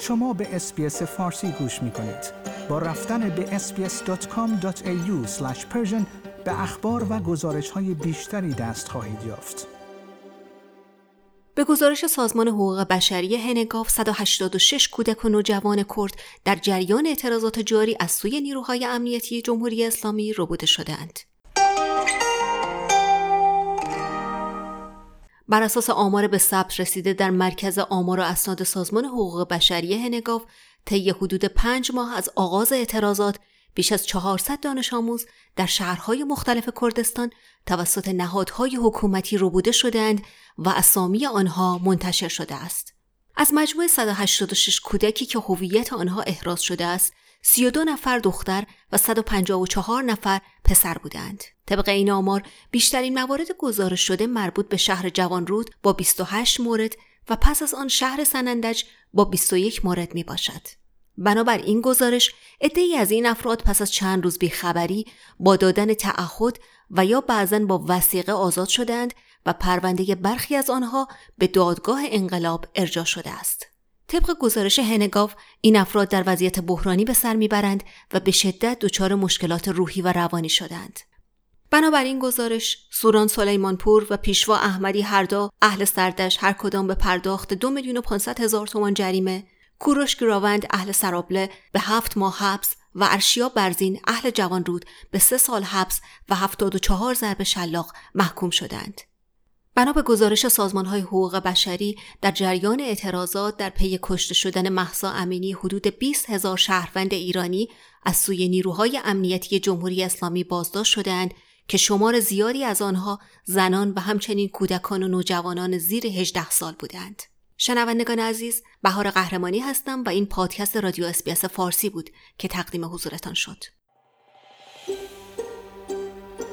شما به اسپیس فارسی گوش می کنید. با رفتن به sbs.com.au به اخبار و گزارش های بیشتری دست خواهید یافت. به گزارش سازمان حقوق بشری هنگاف 186 کودک و نوجوان کرد در جریان اعتراضات جاری از سوی نیروهای امنیتی جمهوری اسلامی ربوده شدهاند. بر اساس آمار به ثبت رسیده در مرکز آمار و اسناد سازمان حقوق بشری هنگاف طی حدود پنج ماه از آغاز اعتراضات بیش از 400 دانش آموز در شهرهای مختلف کردستان توسط نهادهای حکومتی ربوده شدند و اسامی آنها منتشر شده است. از مجموع 186 کودکی که هویت آنها احراز شده است، 32 نفر دختر و 154 نفر پسر بودند. طبق این آمار بیشترین موارد گزارش شده مربوط به شهر جوانرود با 28 مورد و پس از آن شهر سنندج با 21 مورد می باشد. بنابر این گزارش عدهای از این افراد پس از چند روز بیخبری با دادن تعهد و یا بعضا با وسیقه آزاد شدند و پرونده برخی از آنها به دادگاه انقلاب ارجا شده است. طبق گزارش هنگاف این افراد در وضعیت بحرانی به سر می‌برند و به شدت دچار مشکلات روحی و روانی شدند. بنابراین گزارش سوران سلیمانپور و پیشوا احمدی هر اهل سردش هر کدام به پرداخت دو میلیون و پانصد هزار تومان جریمه کوروش گراوند اهل سرابله به هفت ماه حبس و ارشیا برزین اهل جوانرود به سه سال حبس و هفتاد و چهار ضرب شلاق محکوم شدند. بنا به گزارش سازمان های حقوق بشری در جریان اعتراضات در پی کشته شدن محسا امینی حدود 20 هزار شهروند ایرانی از سوی نیروهای امنیتی جمهوری اسلامی بازداشت شدند که شمار زیادی از آنها زنان و همچنین کودکان و نوجوانان زیر 18 سال بودند. شنوندگان عزیز بهار قهرمانی هستم و این پادکست رادیو SBS فارسی بود که تقدیم حضورتان شد.